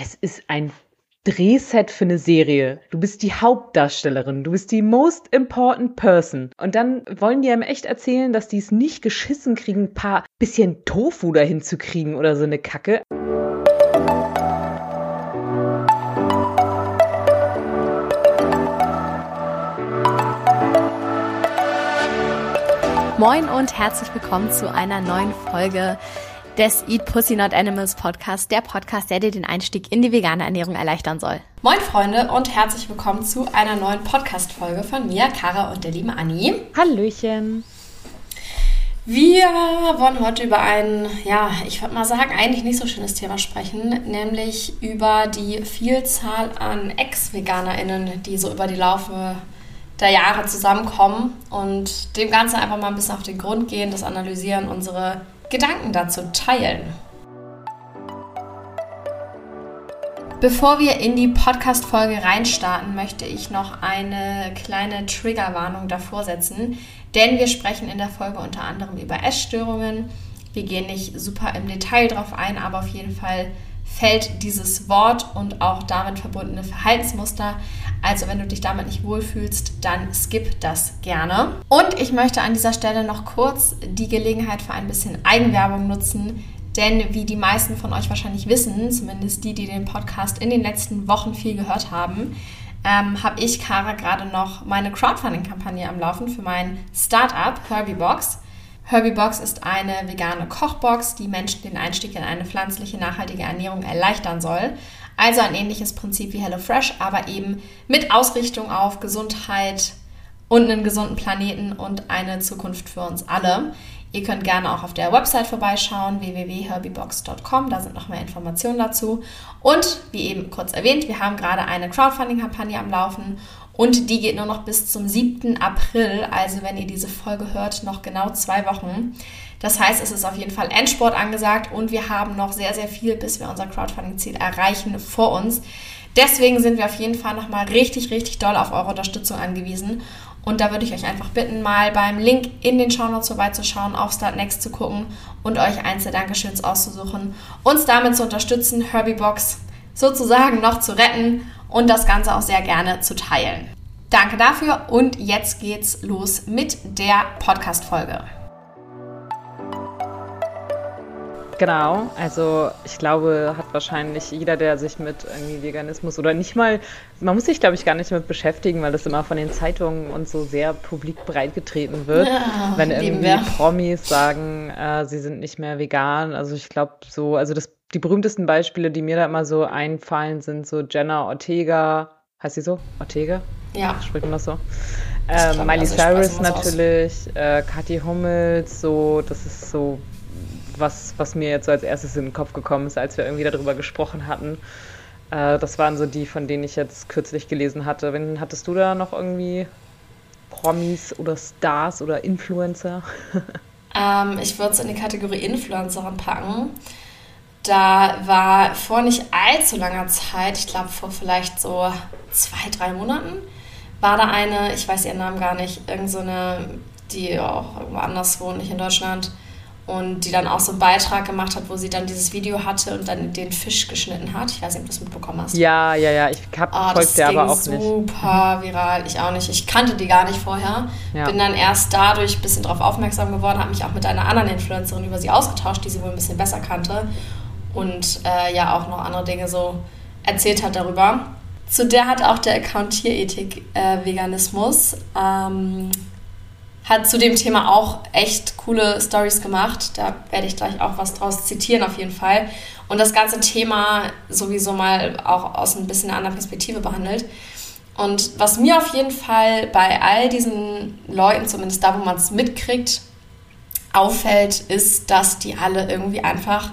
es ist ein Drehset für eine Serie. Du bist die Hauptdarstellerin. Du bist die most important person. Und dann wollen die einem echt erzählen, dass die es nicht geschissen kriegen, ein paar bisschen Tofu dahin zu kriegen oder so eine Kacke. Moin und herzlich willkommen zu einer neuen Folge des Eat Pussy Not Animals Podcast, der Podcast, der dir den Einstieg in die vegane Ernährung erleichtern soll. Moin Freunde und herzlich willkommen zu einer neuen Podcast-Folge von mir, Kara und der lieben Anni. Hallöchen. Wir wollen heute über ein, ja, ich würde mal sagen, eigentlich nicht so schönes Thema sprechen, nämlich über die Vielzahl an Ex-VeganerInnen, die so über die Laufe der Jahre zusammenkommen und dem Ganzen einfach mal ein bisschen auf den Grund gehen, das analysieren, unsere Gedanken dazu teilen. Bevor wir in die Podcast-Folge reinstarten, möchte ich noch eine kleine Triggerwarnung davor setzen, denn wir sprechen in der Folge unter anderem über Essstörungen. Wir gehen nicht super im Detail drauf ein, aber auf jeden Fall fällt dieses Wort und auch damit verbundene Verhaltensmuster. Also wenn du dich damit nicht wohlfühlst, dann skip das gerne. Und ich möchte an dieser Stelle noch kurz die Gelegenheit für ein bisschen Eigenwerbung nutzen. Denn wie die meisten von euch wahrscheinlich wissen, zumindest die, die den Podcast in den letzten Wochen viel gehört haben, ähm, habe ich, Kara, gerade noch meine Crowdfunding-Kampagne am Laufen für mein Startup Herbiebox. Herbiebox ist eine vegane Kochbox, die Menschen den Einstieg in eine pflanzliche, nachhaltige Ernährung erleichtern soll. Also ein ähnliches Prinzip wie HelloFresh, aber eben mit Ausrichtung auf Gesundheit und einen gesunden Planeten und eine Zukunft für uns alle. Ihr könnt gerne auch auf der Website vorbeischauen, www.herbiebox.com, da sind noch mehr Informationen dazu. Und wie eben kurz erwähnt, wir haben gerade eine Crowdfunding-Kampagne am Laufen und die geht nur noch bis zum 7. April, also wenn ihr diese Folge hört, noch genau zwei Wochen. Das heißt, es ist auf jeden Fall Endsport angesagt und wir haben noch sehr, sehr viel, bis wir unser Crowdfunding-Ziel erreichen vor uns. Deswegen sind wir auf jeden Fall nochmal richtig, richtig doll auf eure Unterstützung angewiesen. Und da würde ich euch einfach bitten, mal beim Link in den Shownotes vorbeizuschauen, auf Startnext zu gucken und euch eins der Dankeschöns auszusuchen, uns damit zu unterstützen, Herbie-Box sozusagen noch zu retten und das Ganze auch sehr gerne zu teilen. Danke dafür und jetzt geht's los mit der Podcast-Folge. Genau, also ich glaube, hat wahrscheinlich jeder, der sich mit irgendwie Veganismus oder nicht mal, man muss sich glaube ich gar nicht damit beschäftigen, weil das immer von den Zeitungen und so sehr publik breitgetreten wird, ja, wenn irgendwie wir. Promis sagen, äh, sie sind nicht mehr vegan. Also ich glaube so, also das die berühmtesten Beispiele, die mir da immer so einfallen, sind so Jenna Ortega. Heißt sie so? Ortega? Ja. Spricht man das so? Äh, Miley also Cyrus natürlich, äh, Kathi Hummels, so, das ist so was, was mir jetzt so als erstes in den Kopf gekommen ist, als wir irgendwie darüber gesprochen hatten. Äh, das waren so die, von denen ich jetzt kürzlich gelesen hatte. Wen hattest du da noch irgendwie Promis oder Stars oder Influencer? ähm, ich würde es in die Kategorie Influencerin packen. Da war vor nicht allzu langer Zeit, ich glaube vor vielleicht so zwei, drei Monaten, war da eine, ich weiß ihren Namen gar nicht, irgendeine, so die auch irgendwo anders wohnt, nicht in Deutschland, und die dann auch so einen Beitrag gemacht hat, wo sie dann dieses Video hatte und dann den Fisch geschnitten hat. Ich weiß nicht, ob du das mitbekommen hast. Ja, ja, ja, ich hab oh, folgt der aber auch nicht. super viral, ich auch nicht. Ich kannte die gar nicht vorher. Ja. Bin dann erst dadurch ein bisschen darauf aufmerksam geworden, habe mich auch mit einer anderen Influencerin über sie ausgetauscht, die sie wohl ein bisschen besser kannte und äh, ja auch noch andere Dinge so erzählt hat darüber. Zu der hat auch der Account Tierethik äh, Veganismus ähm, hat zu dem Thema auch echt coole Stories gemacht. Da werde ich gleich auch was draus zitieren auf jeden Fall. Und das ganze Thema sowieso mal auch aus ein bisschen einer anderen Perspektive behandelt. Und was mir auf jeden Fall bei all diesen Leuten, zumindest da, wo man es mitkriegt, auffällt, ist, dass die alle irgendwie einfach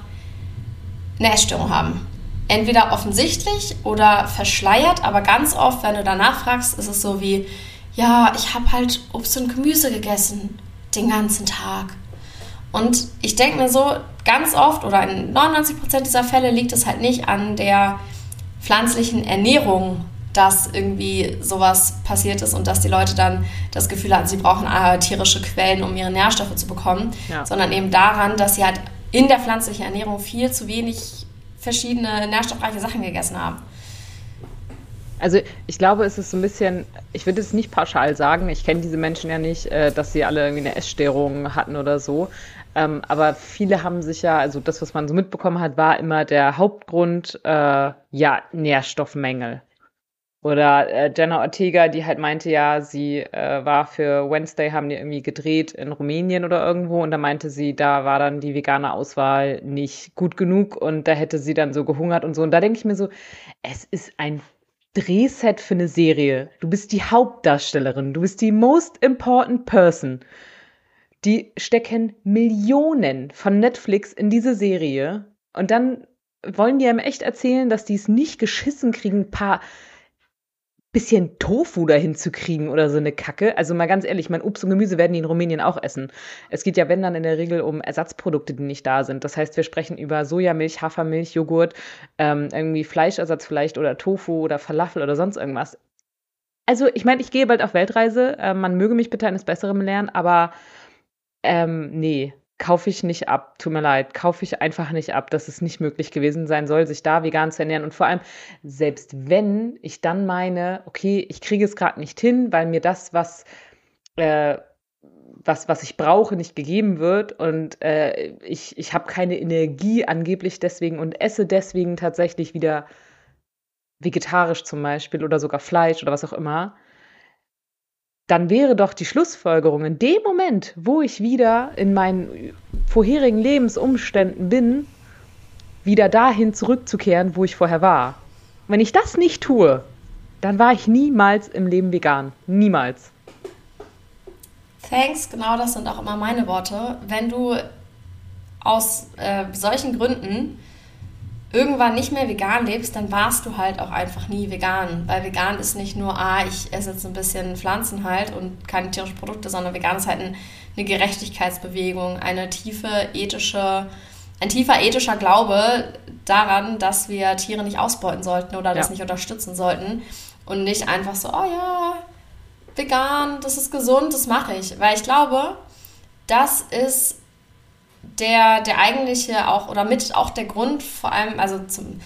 eine Essstörung haben. Entweder offensichtlich oder verschleiert, aber ganz oft, wenn du danach fragst, ist es so wie, ja, ich habe halt Obst und Gemüse gegessen den ganzen Tag. Und ich denke mir so, ganz oft oder in 99% dieser Fälle liegt es halt nicht an der pflanzlichen Ernährung, dass irgendwie sowas passiert ist und dass die Leute dann das Gefühl hatten, sie brauchen äh, tierische Quellen, um ihre Nährstoffe zu bekommen, ja. sondern eben daran, dass sie halt in der pflanzlichen Ernährung viel zu wenig verschiedene nährstoffreiche Sachen gegessen haben. Also ich glaube, es ist so ein bisschen, ich würde es nicht pauschal sagen, ich kenne diese Menschen ja nicht, äh, dass sie alle irgendwie eine Essstörung hatten oder so. Ähm, aber viele haben sich ja, also das, was man so mitbekommen hat, war immer der Hauptgrund, äh, ja, Nährstoffmängel. Oder äh, Jenna Ortega, die halt meinte, ja, sie äh, war für Wednesday, haben die irgendwie gedreht in Rumänien oder irgendwo und da meinte sie, da war dann die vegane Auswahl nicht gut genug und da hätte sie dann so gehungert und so. Und da denke ich mir so, es ist ein Drehset für eine Serie. Du bist die Hauptdarstellerin, du bist die most important person. Die stecken Millionen von Netflix in diese Serie und dann wollen die einem echt erzählen, dass die es nicht geschissen kriegen, ein paar bisschen Tofu dahin zu kriegen oder so eine Kacke. Also mal ganz ehrlich, mein Obst und Gemüse werden die in Rumänien auch essen. Es geht ja, wenn dann in der Regel um Ersatzprodukte, die nicht da sind. Das heißt, wir sprechen über Sojamilch, Hafermilch, Joghurt, ähm, irgendwie Fleischersatz vielleicht oder Tofu oder Falafel oder sonst irgendwas. Also ich meine, ich gehe bald auf Weltreise. Äh, man möge mich bitte eines Besseren lernen, aber ähm, nee, kaufe ich nicht ab. Tut mir leid, kaufe ich einfach nicht ab, dass es nicht möglich gewesen sein soll, sich da vegan zu ernähren. Und vor allem, selbst wenn ich dann meine, okay, ich kriege es gerade nicht hin, weil mir das, was, äh, was, was ich brauche, nicht gegeben wird und äh, ich, ich habe keine Energie angeblich deswegen und esse deswegen tatsächlich wieder vegetarisch zum Beispiel oder sogar Fleisch oder was auch immer, dann wäre doch die Schlussfolgerung in dem Moment, wo ich wieder in meinen vorherigen Lebensumständen bin, wieder dahin zurückzukehren, wo ich vorher war. Wenn ich das nicht tue, dann war ich niemals im Leben vegan. Niemals. Thanks, genau das sind auch immer meine Worte. Wenn du aus äh, solchen Gründen irgendwann nicht mehr vegan lebst, dann warst du halt auch einfach nie vegan. Weil vegan ist nicht nur, ah, ich esse jetzt ein bisschen Pflanzen halt und keine tierischen Produkte, sondern vegan ist halt ein, eine Gerechtigkeitsbewegung, eine tiefe ethische, ein tiefer ethischer Glaube daran, dass wir Tiere nicht ausbeuten sollten oder ja. das nicht unterstützen sollten. Und nicht einfach so, oh ja, vegan, das ist gesund, das mache ich. Weil ich glaube, das ist der, der eigentliche auch, oder mit auch der Grund, vor allem, also zum,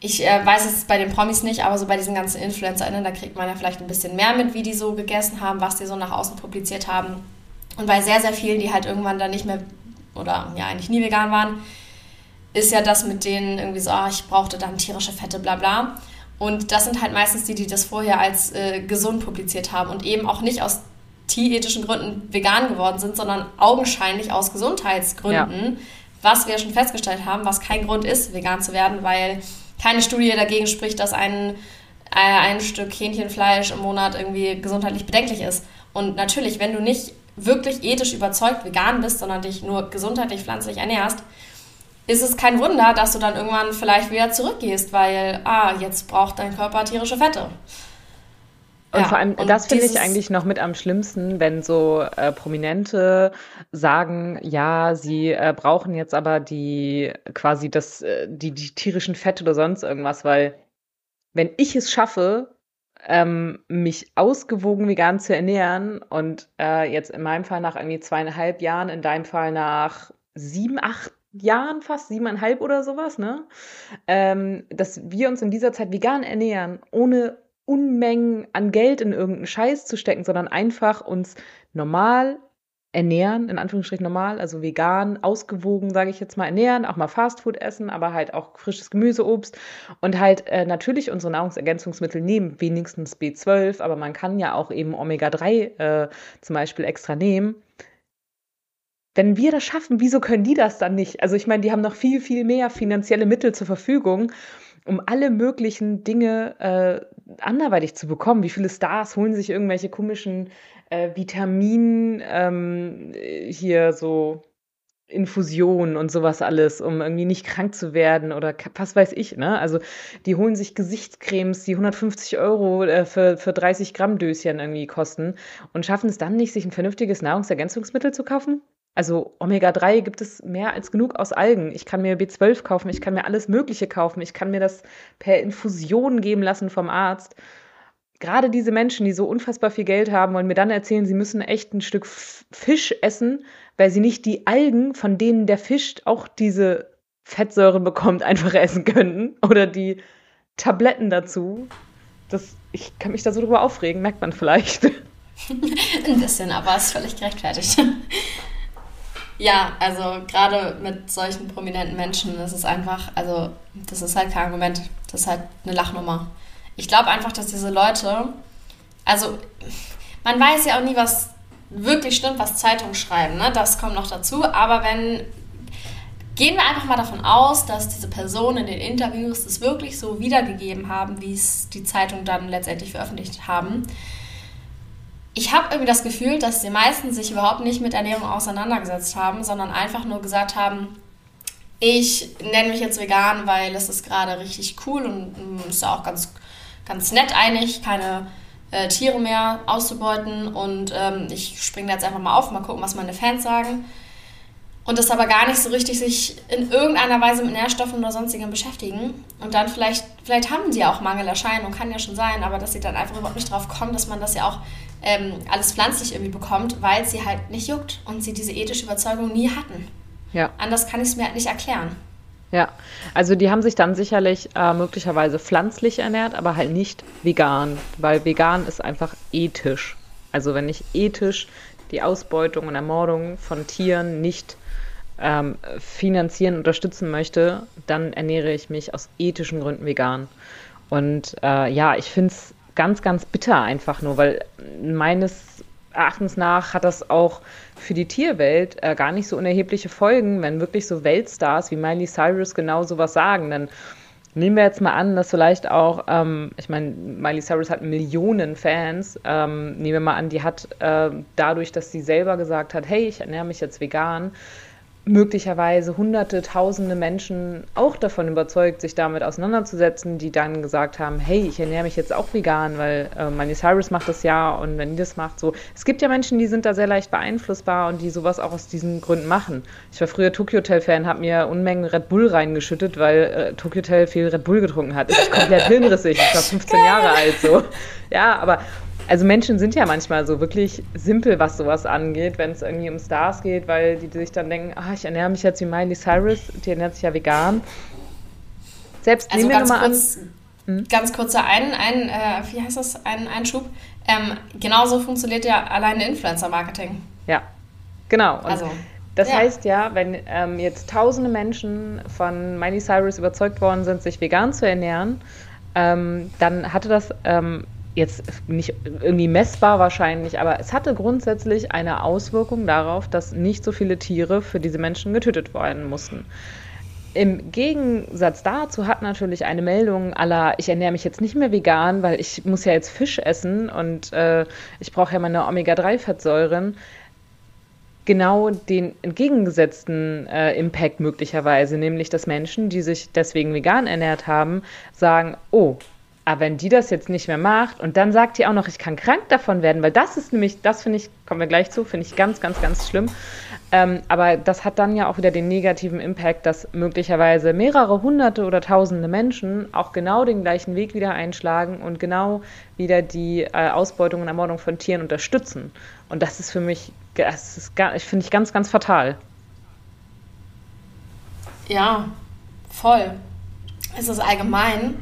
ich äh, weiß es bei den Promis nicht, aber so bei diesen ganzen InfluencerInnen, da kriegt man ja vielleicht ein bisschen mehr mit, wie die so gegessen haben, was die so nach außen publiziert haben. Und bei sehr, sehr vielen, die halt irgendwann dann nicht mehr oder ja eigentlich nie vegan waren, ist ja das mit denen irgendwie so, ah, ich brauchte dann tierische Fette, bla bla. Und das sind halt meistens die, die das vorher als äh, gesund publiziert haben und eben auch nicht aus tierethischen Gründen vegan geworden sind, sondern augenscheinlich aus Gesundheitsgründen, ja. was wir schon festgestellt haben, was kein Grund ist, vegan zu werden, weil keine Studie dagegen spricht, dass ein, äh, ein Stück Hähnchenfleisch im Monat irgendwie gesundheitlich bedenklich ist. Und natürlich, wenn du nicht wirklich ethisch überzeugt vegan bist, sondern dich nur gesundheitlich pflanzlich ernährst, ist es kein Wunder, dass du dann irgendwann vielleicht wieder zurückgehst, weil, ah, jetzt braucht dein Körper tierische Fette. Und ja, vor allem, das finde ich eigentlich noch mit am schlimmsten, wenn so äh, Prominente sagen, ja, sie äh, brauchen jetzt aber die quasi das, äh, die, die tierischen Fette oder sonst irgendwas, weil wenn ich es schaffe, ähm, mich ausgewogen vegan zu ernähren und äh, jetzt in meinem Fall nach irgendwie zweieinhalb Jahren, in deinem Fall nach sieben, acht Jahren fast, siebeneinhalb oder sowas, ne? Ähm, dass wir uns in dieser Zeit vegan ernähren, ohne Unmengen an Geld in irgendeinen Scheiß zu stecken, sondern einfach uns normal ernähren, in Anführungsstrichen normal, also vegan, ausgewogen, sage ich jetzt mal, ernähren, auch mal Fastfood essen, aber halt auch frisches Gemüse, Obst und halt äh, natürlich unsere Nahrungsergänzungsmittel nehmen, wenigstens B12, aber man kann ja auch eben Omega-3 äh, zum Beispiel extra nehmen. Wenn wir das schaffen, wieso können die das dann nicht? Also ich meine, die haben noch viel, viel mehr finanzielle Mittel zur Verfügung um alle möglichen Dinge äh, anderweitig zu bekommen. Wie viele Stars holen sich irgendwelche komischen äh, Vitamin ähm, hier so Infusionen und sowas alles, um irgendwie nicht krank zu werden oder was weiß ich, ne? Also die holen sich Gesichtscremes, die 150 Euro äh, für, für 30 Gramm Döschen irgendwie kosten und schaffen es dann nicht, sich ein vernünftiges Nahrungsergänzungsmittel zu kaufen? Also Omega-3 gibt es mehr als genug aus Algen. Ich kann mir B12 kaufen, ich kann mir alles Mögliche kaufen, ich kann mir das per Infusion geben lassen vom Arzt. Gerade diese Menschen, die so unfassbar viel Geld haben, wollen mir dann erzählen, sie müssen echt ein Stück Fisch essen, weil sie nicht die Algen, von denen der Fisch auch diese Fettsäuren bekommt, einfach essen könnten. Oder die Tabletten dazu. Das, ich kann mich da so drüber aufregen, merkt man vielleicht. Ein bisschen, aber es ist völlig gerechtfertigt. Ja, also gerade mit solchen prominenten Menschen ist es einfach, also das ist halt kein Argument, das ist halt eine Lachnummer. Ich glaube einfach, dass diese Leute, also man weiß ja auch nie, was wirklich stimmt, was Zeitungen schreiben, ne? das kommt noch dazu, aber wenn Gehen wir einfach mal davon aus, dass diese Personen in den Interviews es wirklich so wiedergegeben haben, wie es die Zeitung dann letztendlich veröffentlicht haben. Ich habe irgendwie das Gefühl, dass die meisten sich überhaupt nicht mit Ernährung auseinandergesetzt haben, sondern einfach nur gesagt haben, ich nenne mich jetzt vegan, weil es ist gerade richtig cool und ist ja auch ganz, ganz nett eigentlich, keine äh, Tiere mehr auszubeuten und ähm, ich springe jetzt einfach mal auf, mal gucken, was meine Fans sagen und das aber gar nicht so richtig sich in irgendeiner Weise mit Nährstoffen oder sonstigem beschäftigen. Und dann vielleicht, vielleicht haben sie auch Mangelerscheinungen, kann ja schon sein, aber dass sie dann einfach überhaupt nicht drauf kommen, dass man das ja auch ähm, alles pflanzlich irgendwie bekommt, weil sie halt nicht juckt und sie diese ethische Überzeugung nie hatten. Ja. Anders kann ich es mir halt nicht erklären. Ja, also die haben sich dann sicherlich äh, möglicherweise pflanzlich ernährt, aber halt nicht vegan, weil vegan ist einfach ethisch. Also wenn ich ethisch die Ausbeutung und Ermordung von Tieren nicht ähm, finanzieren, unterstützen möchte, dann ernähre ich mich aus ethischen Gründen vegan. Und äh, ja, ich finde es ganz, ganz bitter einfach nur, weil meines Erachtens nach hat das auch für die Tierwelt äh, gar nicht so unerhebliche Folgen, wenn wirklich so Weltstars wie Miley Cyrus genau sowas sagen. Dann nehmen wir jetzt mal an, dass vielleicht auch, ähm, ich meine, Miley Cyrus hat Millionen Fans. Ähm, nehmen wir mal an, die hat äh, dadurch, dass sie selber gesagt hat, hey, ich ernähre mich jetzt vegan, möglicherweise hunderte, tausende Menschen auch davon überzeugt, sich damit auseinanderzusetzen, die dann gesagt haben, hey, ich ernähre mich jetzt auch vegan, weil äh, Miley Cyrus macht das ja und wenn die das macht, so. Es gibt ja Menschen, die sind da sehr leicht beeinflussbar und die sowas auch aus diesen Gründen machen. Ich war früher Tokyo Hotel Fan, habe mir Unmengen Red Bull reingeschüttet, weil äh, Tokyo Hotel viel Red Bull getrunken hat. Das ist komplett hirnrissig. Ich war 15 Jahre alt so. Ja, aber also Menschen sind ja manchmal so wirklich simpel, was sowas angeht, wenn es irgendwie um Stars geht, weil die sich dann denken, ah, ich ernähre mich jetzt wie Miley Cyrus, die ernährt sich ja vegan. Selbst also nehmen wir nochmal an. Hm? Ganz kurzer ein, ein äh, wie heißt das, ein Einschub. Ähm, genauso funktioniert ja alleine Influencer-Marketing. Ja, genau. Und also, das ja. heißt ja, wenn ähm, jetzt tausende Menschen von Miley Cyrus überzeugt worden sind, sich vegan zu ernähren, ähm, dann hatte das ähm, jetzt nicht irgendwie messbar wahrscheinlich, aber es hatte grundsätzlich eine Auswirkung darauf, dass nicht so viele Tiere für diese Menschen getötet werden mussten. Im Gegensatz dazu hat natürlich eine Meldung aller, ich ernähre mich jetzt nicht mehr vegan, weil ich muss ja jetzt Fisch essen und äh, ich brauche ja meine Omega-3-Fettsäuren, genau den entgegengesetzten äh, Impact möglicherweise, nämlich dass Menschen, die sich deswegen vegan ernährt haben, sagen, oh, aber wenn die das jetzt nicht mehr macht und dann sagt die auch noch, ich kann krank davon werden, weil das ist nämlich, das finde ich, kommen wir gleich zu, finde ich ganz, ganz, ganz schlimm. Ähm, aber das hat dann ja auch wieder den negativen Impact, dass möglicherweise mehrere hunderte oder tausende Menschen auch genau den gleichen Weg wieder einschlagen und genau wieder die äh, Ausbeutung und Ermordung von Tieren unterstützen. Und das ist für mich, das ist, finde ich ganz, ganz fatal. Ja, voll. Es ist allgemein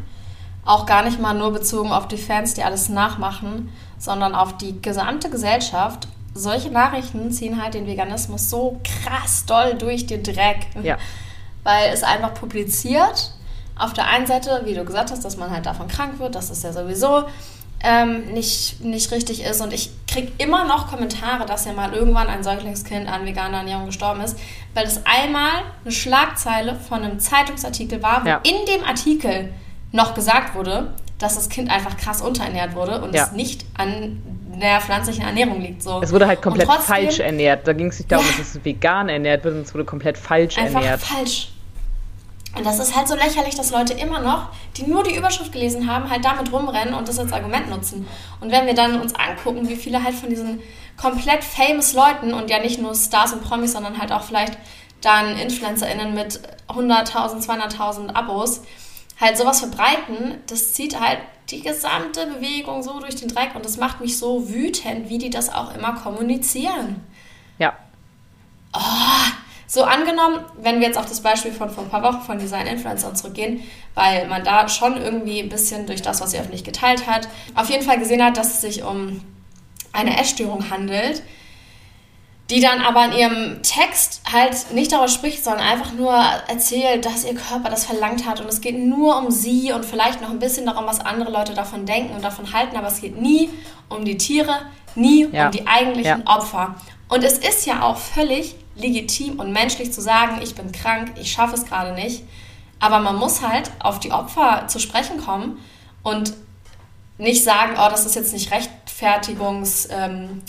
auch gar nicht mal nur bezogen auf die Fans, die alles nachmachen, sondern auf die gesamte Gesellschaft. Solche Nachrichten ziehen halt den Veganismus so krass doll durch den Dreck. Ja. Weil es einfach publiziert. Auf der einen Seite, wie du gesagt hast, dass man halt davon krank wird, dass es ja sowieso ähm, nicht, nicht richtig ist. Und ich kriege immer noch Kommentare, dass ja mal irgendwann ein Säuglingskind an veganer Ernährung gestorben ist, weil es einmal eine Schlagzeile von einem Zeitungsartikel war, wo ja. in dem Artikel noch gesagt wurde, dass das Kind einfach krass unterernährt wurde und ja. es nicht an der pflanzlichen Ernährung liegt. So. Es wurde halt komplett trotzdem, falsch ernährt. Da ging es nicht darum, ja, dass es vegan ernährt wird, sondern es wurde komplett falsch einfach ernährt. falsch. Und das ist halt so lächerlich, dass Leute immer noch, die nur die Überschrift gelesen haben, halt damit rumrennen und das als Argument nutzen. Und wenn wir dann uns angucken, wie viele halt von diesen komplett famous Leuten und ja nicht nur Stars und Promis, sondern halt auch vielleicht dann InfluencerInnen mit 100.000, 200.000 Abos, halt sowas verbreiten, das zieht halt die gesamte Bewegung so durch den Dreck und das macht mich so wütend, wie die das auch immer kommunizieren. Ja. Oh, So angenommen, wenn wir jetzt auf das Beispiel von vor ein paar Wochen von Design-Influencern zurückgehen, weil man da schon irgendwie ein bisschen durch das, was sie öffentlich geteilt hat, auf jeden Fall gesehen hat, dass es sich um eine Essstörung handelt, die dann aber in ihrem Text halt nicht darüber spricht, sondern einfach nur erzählt, dass ihr Körper das verlangt hat und es geht nur um sie und vielleicht noch ein bisschen darum, was andere Leute davon denken und davon halten, aber es geht nie um die Tiere, nie ja. um die eigentlichen ja. Opfer. Und es ist ja auch völlig legitim und menschlich zu sagen, ich bin krank, ich schaffe es gerade nicht. Aber man muss halt auf die Opfer zu sprechen kommen und nicht sagen, oh, das ist jetzt nicht Rechtfertigungs... Ähm,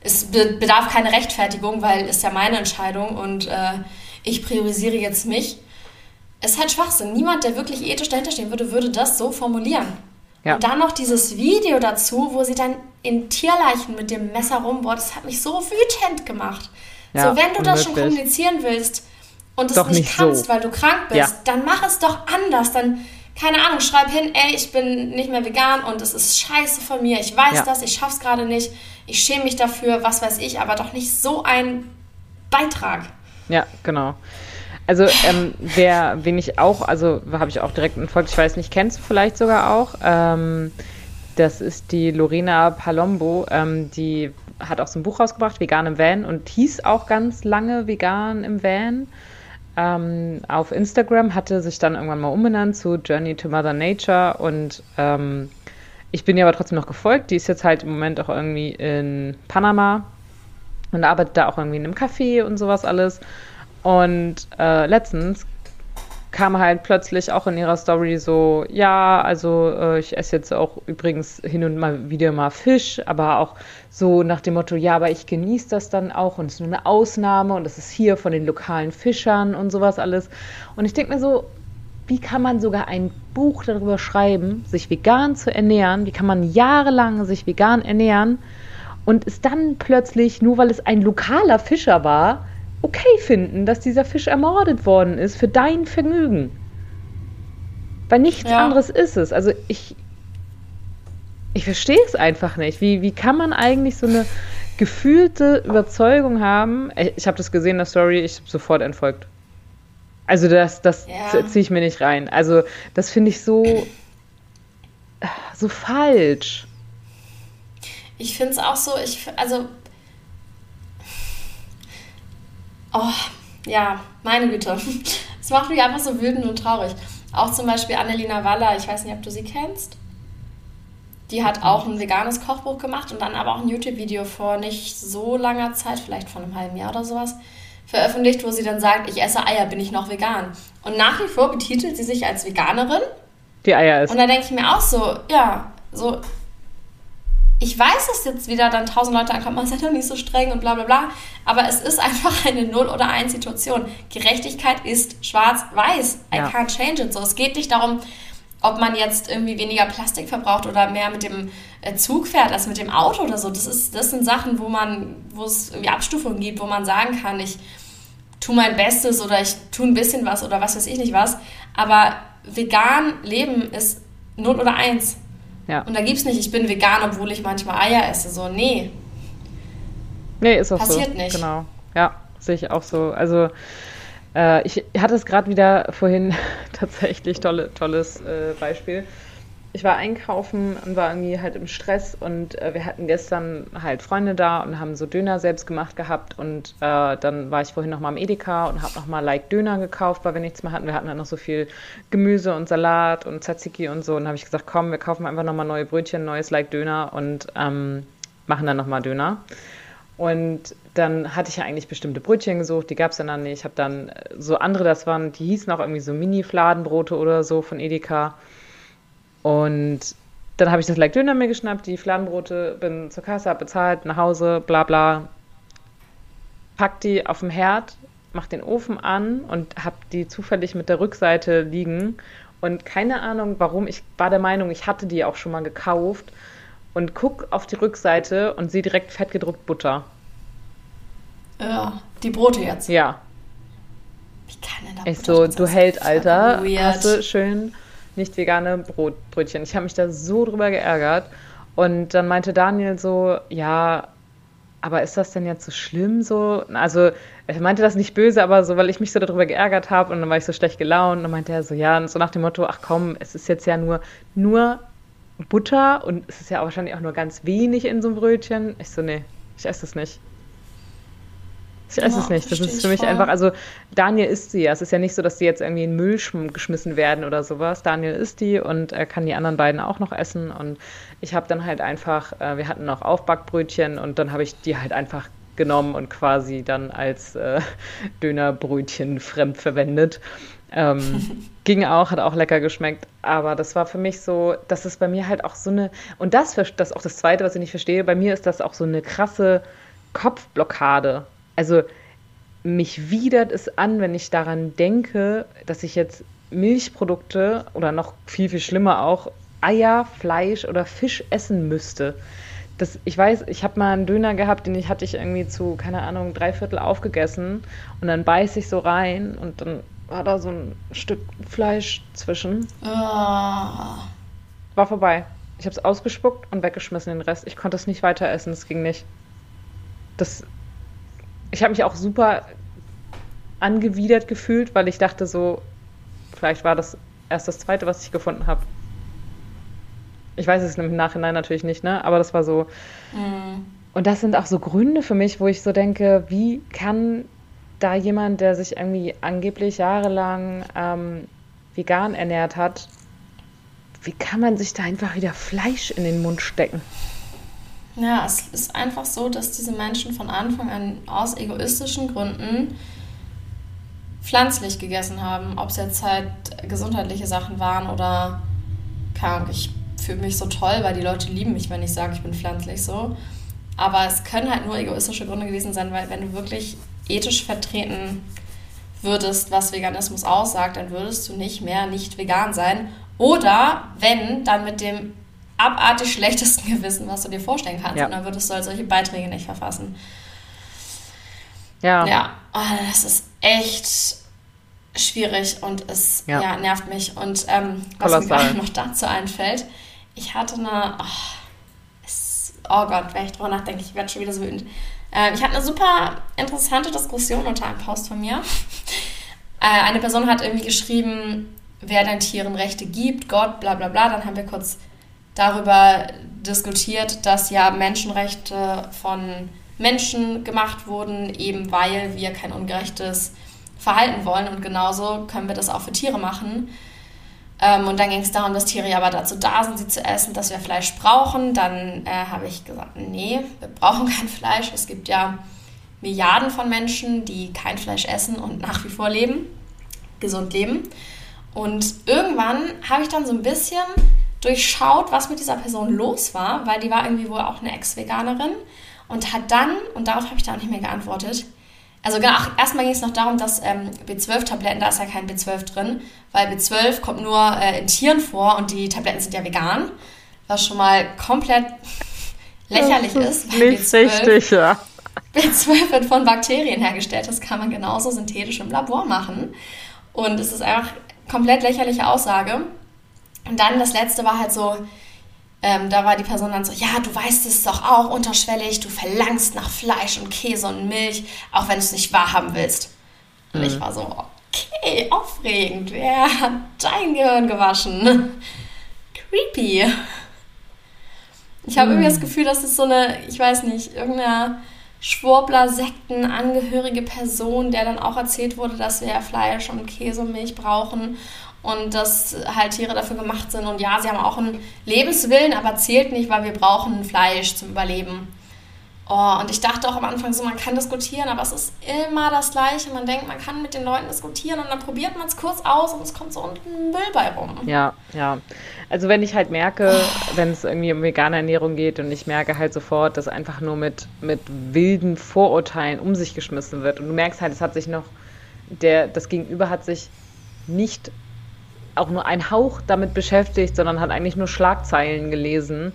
es bedarf keine Rechtfertigung, weil es ja meine Entscheidung und äh, ich priorisiere jetzt mich. Es ist halt Schwachsinn. Niemand, der wirklich ethisch dahinter stehen würde, würde das so formulieren. Ja. Und dann noch dieses Video dazu, wo sie dann in Tierleichen mit dem Messer rumbohrt, das hat mich so wütend gemacht. Ja, so, wenn du das schon kommunizieren willst und es nicht, nicht, kannst, so. weil du krank bist, ja. dann mach es doch anders. Dann, keine Ahnung, schreib hin, ey, ich bin nicht mehr vegan und es ist scheiße von mir, ich weiß das, ich schaff's gerade nicht, ich schäme mich dafür, was weiß ich, aber doch nicht so ein Beitrag. Ja, genau. Also, ähm, wer, wen ich auch, also habe ich auch direkt entfolgt, ich weiß nicht, kennst du vielleicht sogar auch? Ähm, das ist die Lorena Palombo, ähm, die hat auch so ein Buch rausgebracht, Vegan im Van, und hieß auch ganz lange Vegan im Van. Ähm, auf Instagram hatte sich dann irgendwann mal umbenannt zu Journey to Mother Nature und ähm, ich bin ihr aber trotzdem noch gefolgt. Die ist jetzt halt im Moment auch irgendwie in Panama und arbeitet da auch irgendwie in einem Café und sowas alles. Und äh, letztens kam halt plötzlich auch in ihrer Story so, ja, also äh, ich esse jetzt auch übrigens hin und mal wieder mal Fisch, aber auch so nach dem Motto, ja, aber ich genieße das dann auch und es ist nur eine Ausnahme und das ist hier von den lokalen Fischern und sowas alles. Und ich denke mir so, wie kann man sogar ein Buch darüber schreiben, sich vegan zu ernähren? Wie kann man jahrelang sich vegan ernähren und es dann plötzlich, nur weil es ein lokaler Fischer war, okay finden, dass dieser Fisch ermordet worden ist für dein Vergnügen? Weil nichts ja. anderes ist es. Also ich, ich verstehe es einfach nicht. Wie, wie kann man eigentlich so eine gefühlte Überzeugung haben? Ich habe das gesehen in der Story, ich habe sofort entfolgt. Also das, das ja. ziehe ich mir nicht rein. Also das finde ich so, so falsch. Ich finde es auch so, ich, also, oh, ja, meine Güte. Es macht mich einfach so wütend und traurig. Auch zum Beispiel Annelina Waller, ich weiß nicht, ob du sie kennst. Die hat auch ein veganes Kochbuch gemacht und dann aber auch ein YouTube-Video vor nicht so langer Zeit, vielleicht vor einem halben Jahr oder sowas, veröffentlicht, wo sie dann sagt, ich esse Eier, bin ich noch vegan. Und nach wie vor betitelt sie sich als Veganerin. Die Eier ist. Und da denke ich mir auch so, ja, so, ich weiß, dass jetzt wieder dann tausend Leute ankommen, man ist ja doch nicht so streng und bla bla bla, aber es ist einfach eine Null- oder Eins-Situation. Gerechtigkeit ist schwarz-weiß. I ja. can't change it. So, es geht nicht darum, ob man jetzt irgendwie weniger Plastik verbraucht oder mehr mit dem äh, Zug fährt als mit dem Auto oder so. Das, ist, das sind Sachen, wo man, wo es irgendwie Abstufungen gibt, wo man sagen kann, ich tue mein Bestes oder ich tue ein bisschen was oder was weiß ich nicht was. Aber vegan leben ist 0 oder 1. Ja. Und da gibt es nicht, ich bin vegan, obwohl ich manchmal Eier esse. So, nee. Nee, ist auch Passiert so. Passiert nicht. Genau. Ja, sehe ich auch so. Also, äh, ich hatte es gerade wieder vorhin tatsächlich tolle, tolles äh, Beispiel. Ich war einkaufen und war irgendwie halt im Stress und äh, wir hatten gestern halt Freunde da und haben so Döner selbst gemacht gehabt und äh, dann war ich vorhin nochmal am Edeka und habe nochmal Like Döner gekauft, weil wir nichts mehr hatten. Wir hatten halt noch so viel Gemüse und Salat und Tzatziki und so und habe ich gesagt, komm, wir kaufen einfach nochmal neue Brötchen, neues Like Döner und ähm, machen dann nochmal Döner. Und dann hatte ich ja eigentlich bestimmte Brötchen gesucht, die gab es dann nicht. Ich habe dann äh, so andere, das waren, die hießen auch irgendwie so Mini-Fladenbrote oder so von Edeka. Und dann habe ich das Like Döner mir geschnappt, die Fladenbrote, bin zur Kasse, habe bezahlt, nach Hause, bla bla. Pack die auf dem Herd, mach den Ofen an und habe die zufällig mit der Rückseite liegen. Und keine Ahnung warum, ich war der Meinung, ich hatte die auch schon mal gekauft und guck auf die Rückseite und sehe direkt fettgedruckt Butter. Ja, die Brote jetzt. Ja. Wie kann denn da Ich so, du Held, Alter. Hast du schön nicht vegane Brot, Brötchen. Ich habe mich da so drüber geärgert. Und dann meinte Daniel so, ja, aber ist das denn jetzt so schlimm so? Also er meinte das nicht böse, aber so, weil ich mich so darüber geärgert habe und dann war ich so schlecht gelaunt und dann meinte er so, ja, so nach dem Motto, ach komm, es ist jetzt ja nur, nur Butter und es ist ja wahrscheinlich auch nur ganz wenig in so einem Brötchen. Ich so, nee, ich esse es nicht. Ich esse ja, es nicht. Das ist für mich voll. einfach, also Daniel isst sie ja. Es ist ja nicht so, dass die jetzt irgendwie in Müll geschmissen werden oder sowas. Daniel isst die und er kann die anderen beiden auch noch essen. Und ich habe dann halt einfach, äh, wir hatten noch Aufbackbrötchen und dann habe ich die halt einfach genommen und quasi dann als äh, Dönerbrötchen fremd verwendet. Ähm, ging auch, hat auch lecker geschmeckt. Aber das war für mich so, das ist bei mir halt auch so eine, und das, das ist auch das Zweite, was ich nicht verstehe, bei mir ist das auch so eine krasse Kopfblockade also mich widert es an, wenn ich daran denke, dass ich jetzt Milchprodukte oder noch viel, viel schlimmer auch Eier, Fleisch oder Fisch essen müsste. Das, ich weiß, ich habe mal einen Döner gehabt, den ich hatte ich irgendwie zu, keine Ahnung, drei Viertel aufgegessen und dann beiß ich so rein und dann war da so ein Stück Fleisch zwischen. Oh. War vorbei. Ich habe es ausgespuckt und weggeschmissen den Rest. Ich konnte es nicht weiter essen, es ging nicht. Das ich habe mich auch super angewidert gefühlt, weil ich dachte so, vielleicht war das erst das zweite, was ich gefunden habe. Ich weiß es im Nachhinein natürlich nicht, ne? Aber das war so. Mhm. Und das sind auch so Gründe für mich, wo ich so denke, wie kann da jemand, der sich irgendwie angeblich jahrelang ähm, vegan ernährt hat, wie kann man sich da einfach wieder Fleisch in den Mund stecken? Ja, es ist einfach so, dass diese Menschen von Anfang an aus egoistischen Gründen pflanzlich gegessen haben. Ob es jetzt halt gesundheitliche Sachen waren oder, keine Ahnung, ich fühle mich so toll, weil die Leute lieben mich, wenn ich sage, ich bin pflanzlich so. Aber es können halt nur egoistische Gründe gewesen sein, weil wenn du wirklich ethisch vertreten würdest, was Veganismus aussagt, dann würdest du nicht mehr nicht vegan sein. Oder wenn, dann mit dem abartig schlechtesten Gewissen, was du dir vorstellen kannst. Ja. Und dann würdest du halt solche Beiträge nicht verfassen. Ja. Ja, oh, das ist echt schwierig und es ja. ja nervt mich. Und ähm, was mir gerade noch dazu einfällt, ich hatte eine, oh, es, oh Gott, wenn ich drüber nachdenke, ich werde schon wieder so wütend. Äh, ich hatte eine super interessante Diskussion unter einem Post von mir. Äh, eine Person hat irgendwie geschrieben, wer den Tieren Rechte gibt, Gott, bla bla bla. Dann haben wir kurz darüber diskutiert, dass ja Menschenrechte von Menschen gemacht wurden, eben weil wir kein ungerechtes Verhalten wollen. Und genauso können wir das auch für Tiere machen. Ähm, und dann ging es darum, dass Tiere ja aber dazu da sind, sie zu essen, dass wir Fleisch brauchen. Dann äh, habe ich gesagt, nee, wir brauchen kein Fleisch. Es gibt ja Milliarden von Menschen, die kein Fleisch essen und nach wie vor leben, gesund leben. Und irgendwann habe ich dann so ein bisschen durchschaut, was mit dieser Person los war, weil die war irgendwie wohl auch eine Ex-Veganerin und hat dann, und darauf habe ich da auch nicht mehr geantwortet, also genau, erstmal ging es noch darum, dass ähm, B12-Tabletten, da ist ja kein B12 drin, weil B12 kommt nur äh, in Tieren vor und die Tabletten sind ja vegan, was schon mal komplett lächerlich ist. ist nicht B12, richtig, ja. B12 wird von Bakterien hergestellt, das kann man genauso synthetisch im Labor machen. Und es ist einfach komplett lächerliche Aussage. Und dann das letzte war halt so, ähm, da war die Person dann so, ja, du weißt es doch auch unterschwellig, du verlangst nach Fleisch und Käse und Milch, auch wenn du es nicht wahrhaben willst. Und mhm. ich war so, okay, aufregend, wer hat dein Gehirn gewaschen? Creepy. Ich habe mhm. irgendwie das Gefühl, dass es so eine, ich weiß nicht, irgendeine Schwurbler-Sekten-angehörige Person, der dann auch erzählt wurde, dass wir ja Fleisch und Käse und Milch brauchen und dass halt Tiere dafür gemacht sind. Und ja, sie haben auch einen Lebenswillen, aber zählt nicht, weil wir brauchen Fleisch zum Überleben. Oh, und ich dachte auch am Anfang so, man kann diskutieren, aber es ist immer das Gleiche. Man denkt, man kann mit den Leuten diskutieren und dann probiert man es kurz aus und es kommt so unten Müll bei rum. Ja, ja. Also wenn ich halt merke, oh. wenn es irgendwie um vegane Ernährung geht und ich merke halt sofort, dass einfach nur mit, mit wilden Vorurteilen um sich geschmissen wird und du merkst halt, es hat sich noch, der, das Gegenüber hat sich nicht auch nur ein Hauch damit beschäftigt, sondern hat eigentlich nur Schlagzeilen gelesen,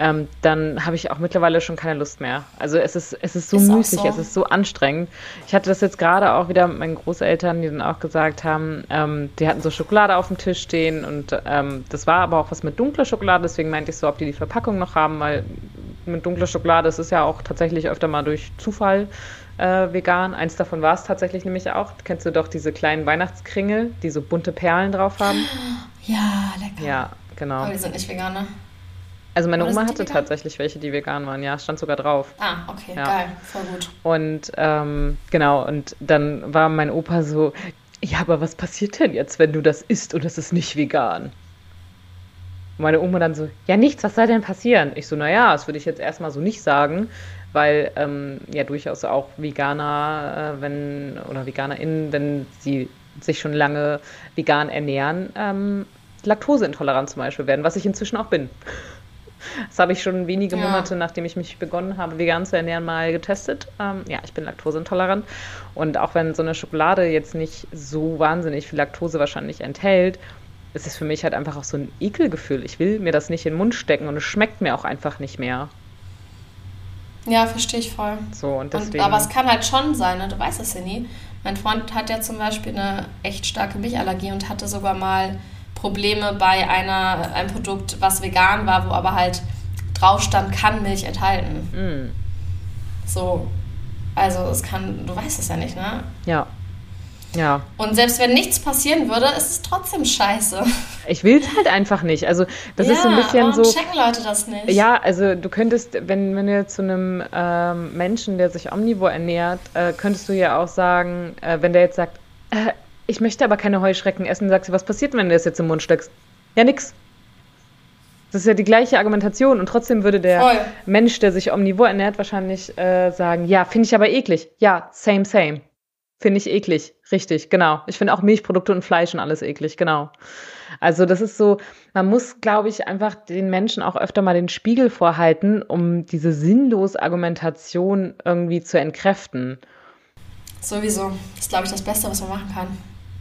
ähm, dann habe ich auch mittlerweile schon keine Lust mehr. Also es ist, es ist so ist müßig, so. es ist so anstrengend. Ich hatte das jetzt gerade auch wieder mit meinen Großeltern, die dann auch gesagt haben, ähm, die hatten so Schokolade auf dem Tisch stehen und ähm, das war aber auch was mit dunkler Schokolade, deswegen meinte ich so, ob die die Verpackung noch haben, weil mit dunkler Schokolade. Es ist ja auch tatsächlich öfter mal durch Zufall äh, vegan. Eins davon war es tatsächlich nämlich auch. Kennst du doch diese kleinen Weihnachtskringel, die so bunte Perlen drauf haben? Ja, lecker. Ja, genau. Aber die sind nicht vegan, ne? Also meine Oma hatte vegan? tatsächlich welche, die vegan waren. Ja, stand sogar drauf. Ah, okay, Ja. geil. Voll gut. Und ähm, genau, und dann war mein Opa so, ja, aber was passiert denn jetzt, wenn du das isst und es ist nicht vegan? Und meine Oma dann so, ja, nichts, was soll denn passieren? Ich so, naja, das würde ich jetzt erstmal so nicht sagen, weil ähm, ja durchaus auch Veganer, äh, wenn, oder VeganerInnen, wenn sie sich schon lange vegan ernähren, ähm, laktoseintolerant zum Beispiel werden, was ich inzwischen auch bin. Das habe ich schon wenige Ja. Monate, nachdem ich mich begonnen habe, vegan zu ernähren, mal getestet. Ähm, ja, ich bin laktoseintolerant. Und auch wenn so eine Schokolade jetzt nicht so wahnsinnig viel Laktose wahrscheinlich enthält, ist es für mich halt einfach auch so ein Ekelgefühl. Ich will mir das nicht in den Mund stecken und es schmeckt mir auch einfach nicht mehr. Ja, verstehe ich voll. So, und Und, deswegen. aber es kann halt schon sein, ne? du weißt es ja nie. Mein Freund hat ja zum Beispiel eine echt starke Milchallergie und hatte sogar mal Probleme bei einer, einem Produkt, was vegan war, wo aber halt drauf stand, kann Milch enthalten. Mm, So, also es kann, du weißt es ja nicht, ne? ja. Ja. Und selbst wenn nichts passieren würde, ist es trotzdem scheiße. Ich will es halt einfach nicht. Also, das ja, ist so ein bisschen warum so. checken Leute das nicht? Ja, also du könntest, wenn, wenn du zu einem ähm, Menschen, der sich omnivor ernährt, äh, könntest du ja auch sagen, äh, wenn der jetzt sagt, äh, ich möchte aber keine Heuschrecken essen, sagst du, was passiert, wenn du das jetzt im Mund steckst? Ja, nix. Das ist ja die gleiche Argumentation und trotzdem würde der Voll. Mensch, der sich omnivor ernährt, wahrscheinlich äh, sagen, ja, finde ich aber eklig. Ja, same, same. Finde ich eklig. Richtig, genau. Ich finde auch Milchprodukte und Fleisch und alles eklig, genau. Also das ist so, man muss, glaube ich, einfach den Menschen auch öfter mal den Spiegel vorhalten, um diese sinnlose Argumentation irgendwie zu entkräften. Sowieso. Das ist, glaube ich, das Beste, was man machen kann.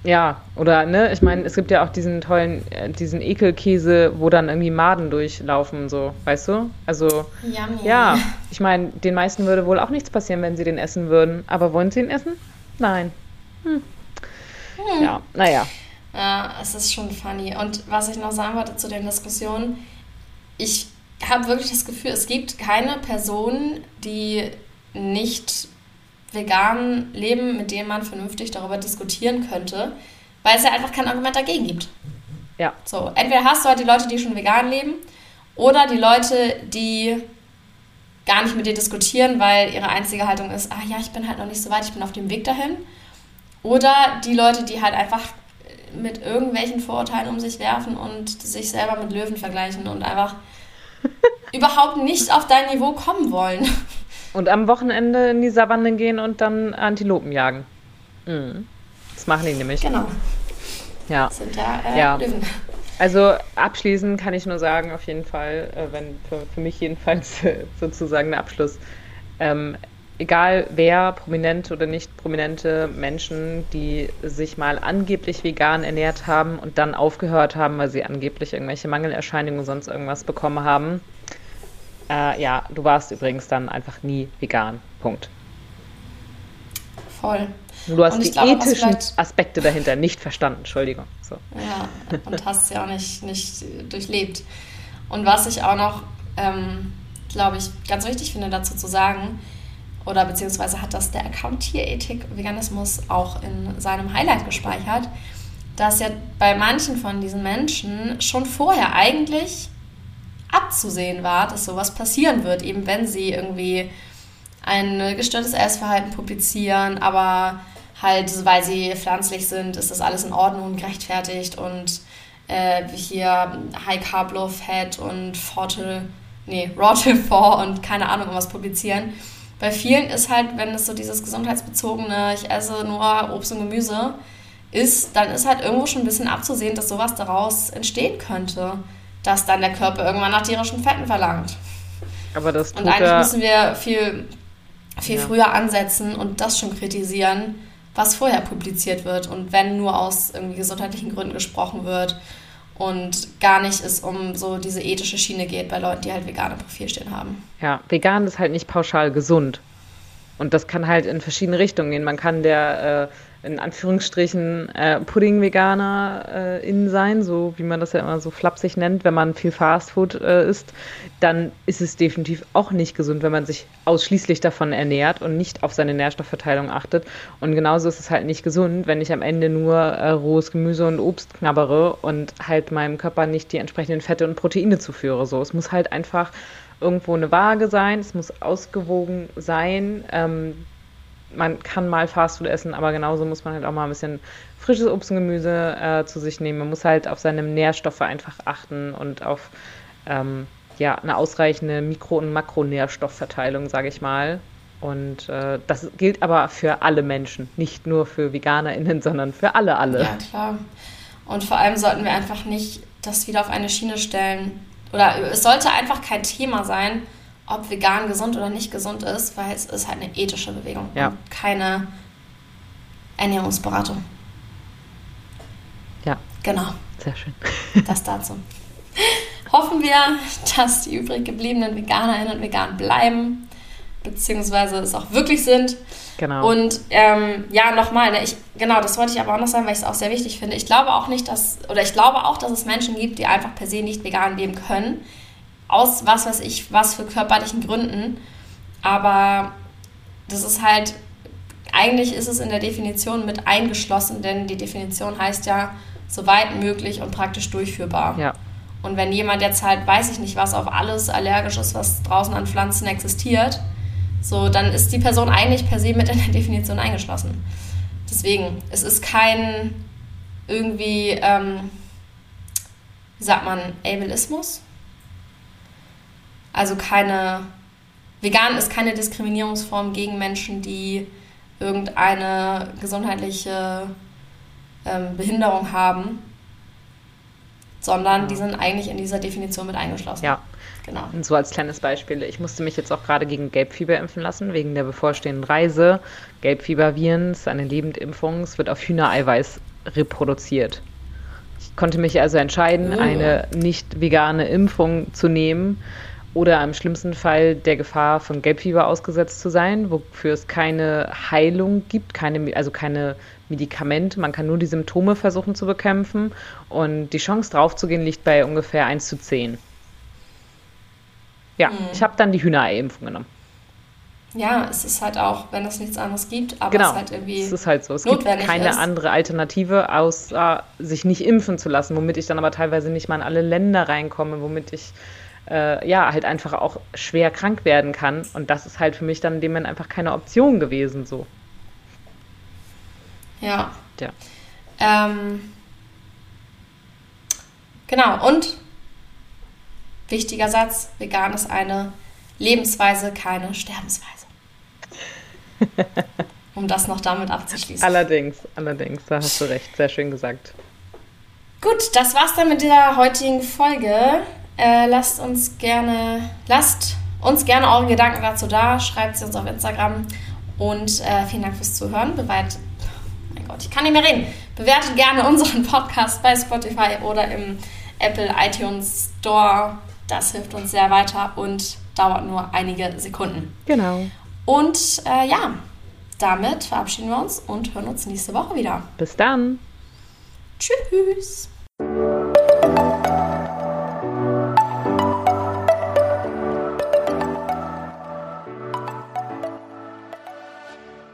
Ja, oder ne, ich meine, es gibt ja auch diesen tollen, äh, diesen Ekelkäse, wo dann irgendwie Maden durchlaufen, so, weißt du? Also, Yummy. ja, ich meine, den meisten würde wohl auch nichts passieren, wenn sie den essen würden. Aber wollen sie ihn essen? Nein. Hm. Ja, naja. Ja, es ist schon funny. Und was ich noch sagen wollte zu den Diskussionen, ich habe wirklich das Gefühl, es gibt keine Person, die nicht vegan leben, mit dem man vernünftig darüber diskutieren könnte, weil es ja einfach kein Argument dagegen gibt. Ja. So, entweder hast du halt die Leute, die schon vegan leben, oder die Leute, die gar nicht mit dir diskutieren, weil ihre einzige Haltung ist, ah ja, ich bin halt noch nicht so weit, ich bin auf dem Weg dahin. Oder die Leute, die halt einfach mit irgendwelchen Vorurteilen um sich werfen und sich selber mit Löwen vergleichen und einfach überhaupt nicht auf dein Niveau kommen wollen. Und am Wochenende in die Savanne gehen und dann Antilopen jagen. Mhm. Das machen die nämlich. Genau, Ja. das sind ja, äh, Ja. Löwen. Also abschließend kann ich nur sagen, auf jeden Fall, äh, wenn für, für mich jedenfalls sozusagen der Abschluss, ähm, egal wer, prominente oder nicht prominente Menschen, die sich mal angeblich vegan ernährt haben und dann aufgehört haben, weil sie angeblich irgendwelche Mangelerscheinungen und sonst irgendwas bekommen haben. Äh, ja, du warst übrigens dann einfach nie vegan. Punkt. Voll. Du hast die glaube, ethischen Aspekte dahinter nicht verstanden. Entschuldigung. So. Ja, und hast es ja auch nicht, nicht durchlebt. Und was ich auch noch, ähm, glaube ich, ganz wichtig finde dazu zu sagen, oder beziehungsweise hat das der Account Tierethik Veganismus auch in seinem Highlight gespeichert, dass ja bei manchen von diesen Menschen schon vorher eigentlich abzusehen war, dass sowas passieren wird, eben wenn sie irgendwie ein gestörtes Essverhalten publizieren, aber halt, weil sie pflanzlich sind, ist das alles in Ordnung und gerechtfertigt und äh, hier High Carb Low Fat und Forte, nee, Raw Till 4 und keine Ahnung, was publizieren. Bei vielen ist halt, wenn es so dieses gesundheitsbezogene, ich esse nur Obst und Gemüse ist, dann ist halt irgendwo schon ein bisschen abzusehen, dass sowas daraus entstehen könnte, dass dann der Körper irgendwann nach tierischen Fetten verlangt. Aber das tut Und eigentlich müssen wir viel, viel Ja. früher ansetzen und das schon kritisieren, was vorher publiziert wird. Und wenn nur aus irgendwie gesundheitlichen Gründen gesprochen wird und gar nicht es um so diese ethische Schiene geht bei Leuten, die halt vegane Profil stehen haben. Ja, vegan ist halt nicht pauschal gesund. Und das kann halt in verschiedene Richtungen gehen. Man kann der in Anführungsstrichen äh, Pudding-Veganer äh, innen sein, so wie man das ja immer so flapsig nennt, wenn man viel Fastfood äh, isst, dann ist es definitiv auch nicht gesund, wenn man sich ausschließlich davon ernährt und nicht auf seine Nährstoffverteilung achtet. Und genauso ist es halt nicht gesund, wenn ich am Ende nur äh, rohes Gemüse und Obst knabbere und halt meinem Körper nicht die entsprechenden Fette und Proteine zuführe. So, es muss halt einfach irgendwo eine Waage sein, es muss ausgewogen sein. Ähm, man kann mal Fastfood essen, aber genauso muss man halt auch mal ein bisschen frisches Obst und Gemüse äh, zu sich nehmen. Man muss halt auf seine Nährstoffe einfach achten und auf ähm, ja, eine ausreichende Mikro- und Makronährstoffverteilung, sage ich mal. Und äh, das gilt aber für alle Menschen, nicht nur für VeganerInnen, sondern für alle, alle. Ja, klar. Und vor allem sollten wir einfach nicht das wieder auf eine Schiene stellen. Oder es sollte einfach kein Thema sein, ob vegan gesund oder nicht gesund ist, weil es ist halt eine ethische Bewegung ja. und keine Ernährungsberatung. Ja. Genau. Sehr schön. Das dazu. Hoffen wir, dass die übrig gebliebenen VeganerInnen und vegan bleiben, beziehungsweise es auch wirklich sind. Genau. Und ähm, ja, nochmal, ne, genau, das wollte ich aber auch noch sagen, weil ich es auch sehr wichtig finde. Ich glaube auch nicht, dass, oder ich glaube auch, dass es Menschen gibt, die einfach per se nicht vegan leben können aus was weiß ich, was für körperlichen Gründen. Aber das ist halt, eigentlich ist es in der Definition mit eingeschlossen, denn die Definition heißt ja, so weit möglich und praktisch durchführbar. Ja. Und wenn jemand jetzt halt, weiß ich nicht, was auf alles allergisch ist, was draußen an Pflanzen existiert, so, dann ist die Person eigentlich per se mit in der Definition eingeschlossen. Deswegen, es ist kein irgendwie, ähm, wie sagt man, Ableismus? Also keine, vegan ist keine Diskriminierungsform gegen Menschen, die irgendeine gesundheitliche ähm, Behinderung haben, sondern die sind eigentlich in dieser Definition mit eingeschlossen. Ja. Genau. Und so als kleines Beispiel, ich musste mich jetzt auch gerade gegen Gelbfieber impfen lassen, wegen der bevorstehenden Reise. Gelbfieberviren ist eine Lebendimpfung, es wird auf Hühnereiweiß reproduziert. Ich konnte mich also entscheiden, oh. eine nicht vegane Impfung zu nehmen oder im schlimmsten Fall der Gefahr von Gelbfieber ausgesetzt zu sein, wofür es keine Heilung gibt, keine, also keine Medikamente. Man kann nur die Symptome versuchen zu bekämpfen und die Chance draufzugehen liegt bei ungefähr 1 zu 10. Ja, mhm. ich habe dann die Hühnerei-Impfung genommen. Ja, es ist halt auch, wenn es nichts anderes gibt, aber genau, es ist halt irgendwie. Es ist halt so. Es gibt keine ist. andere Alternative, außer sich nicht impfen zu lassen, womit ich dann aber teilweise nicht mal in alle Länder reinkomme, womit ich äh, ja, halt einfach auch schwer krank werden kann. Und das ist halt für mich dann in dem Moment einfach keine Option gewesen, so. Ja. Ja. Ähm, genau, und wichtiger Satz, vegan ist eine Lebensweise, keine Sterbensweise. um das noch damit abzuschließen. Allerdings, allerdings, da hast du recht, sehr schön gesagt. Gut, das war's dann mit dieser heutigen Folge. Äh, lasst uns gerne, lasst uns gerne eure Gedanken dazu da, schreibt sie uns auf Instagram und äh, vielen Dank fürs Zuhören. Beweit, mein Gott, ich kann nicht mehr reden. Bewertet gerne unseren Podcast bei Spotify oder im Apple iTunes Store. Das hilft uns sehr weiter und dauert nur einige Sekunden. Genau. Und äh, ja, damit verabschieden wir uns und hören uns nächste Woche wieder. Bis dann. Tschüss.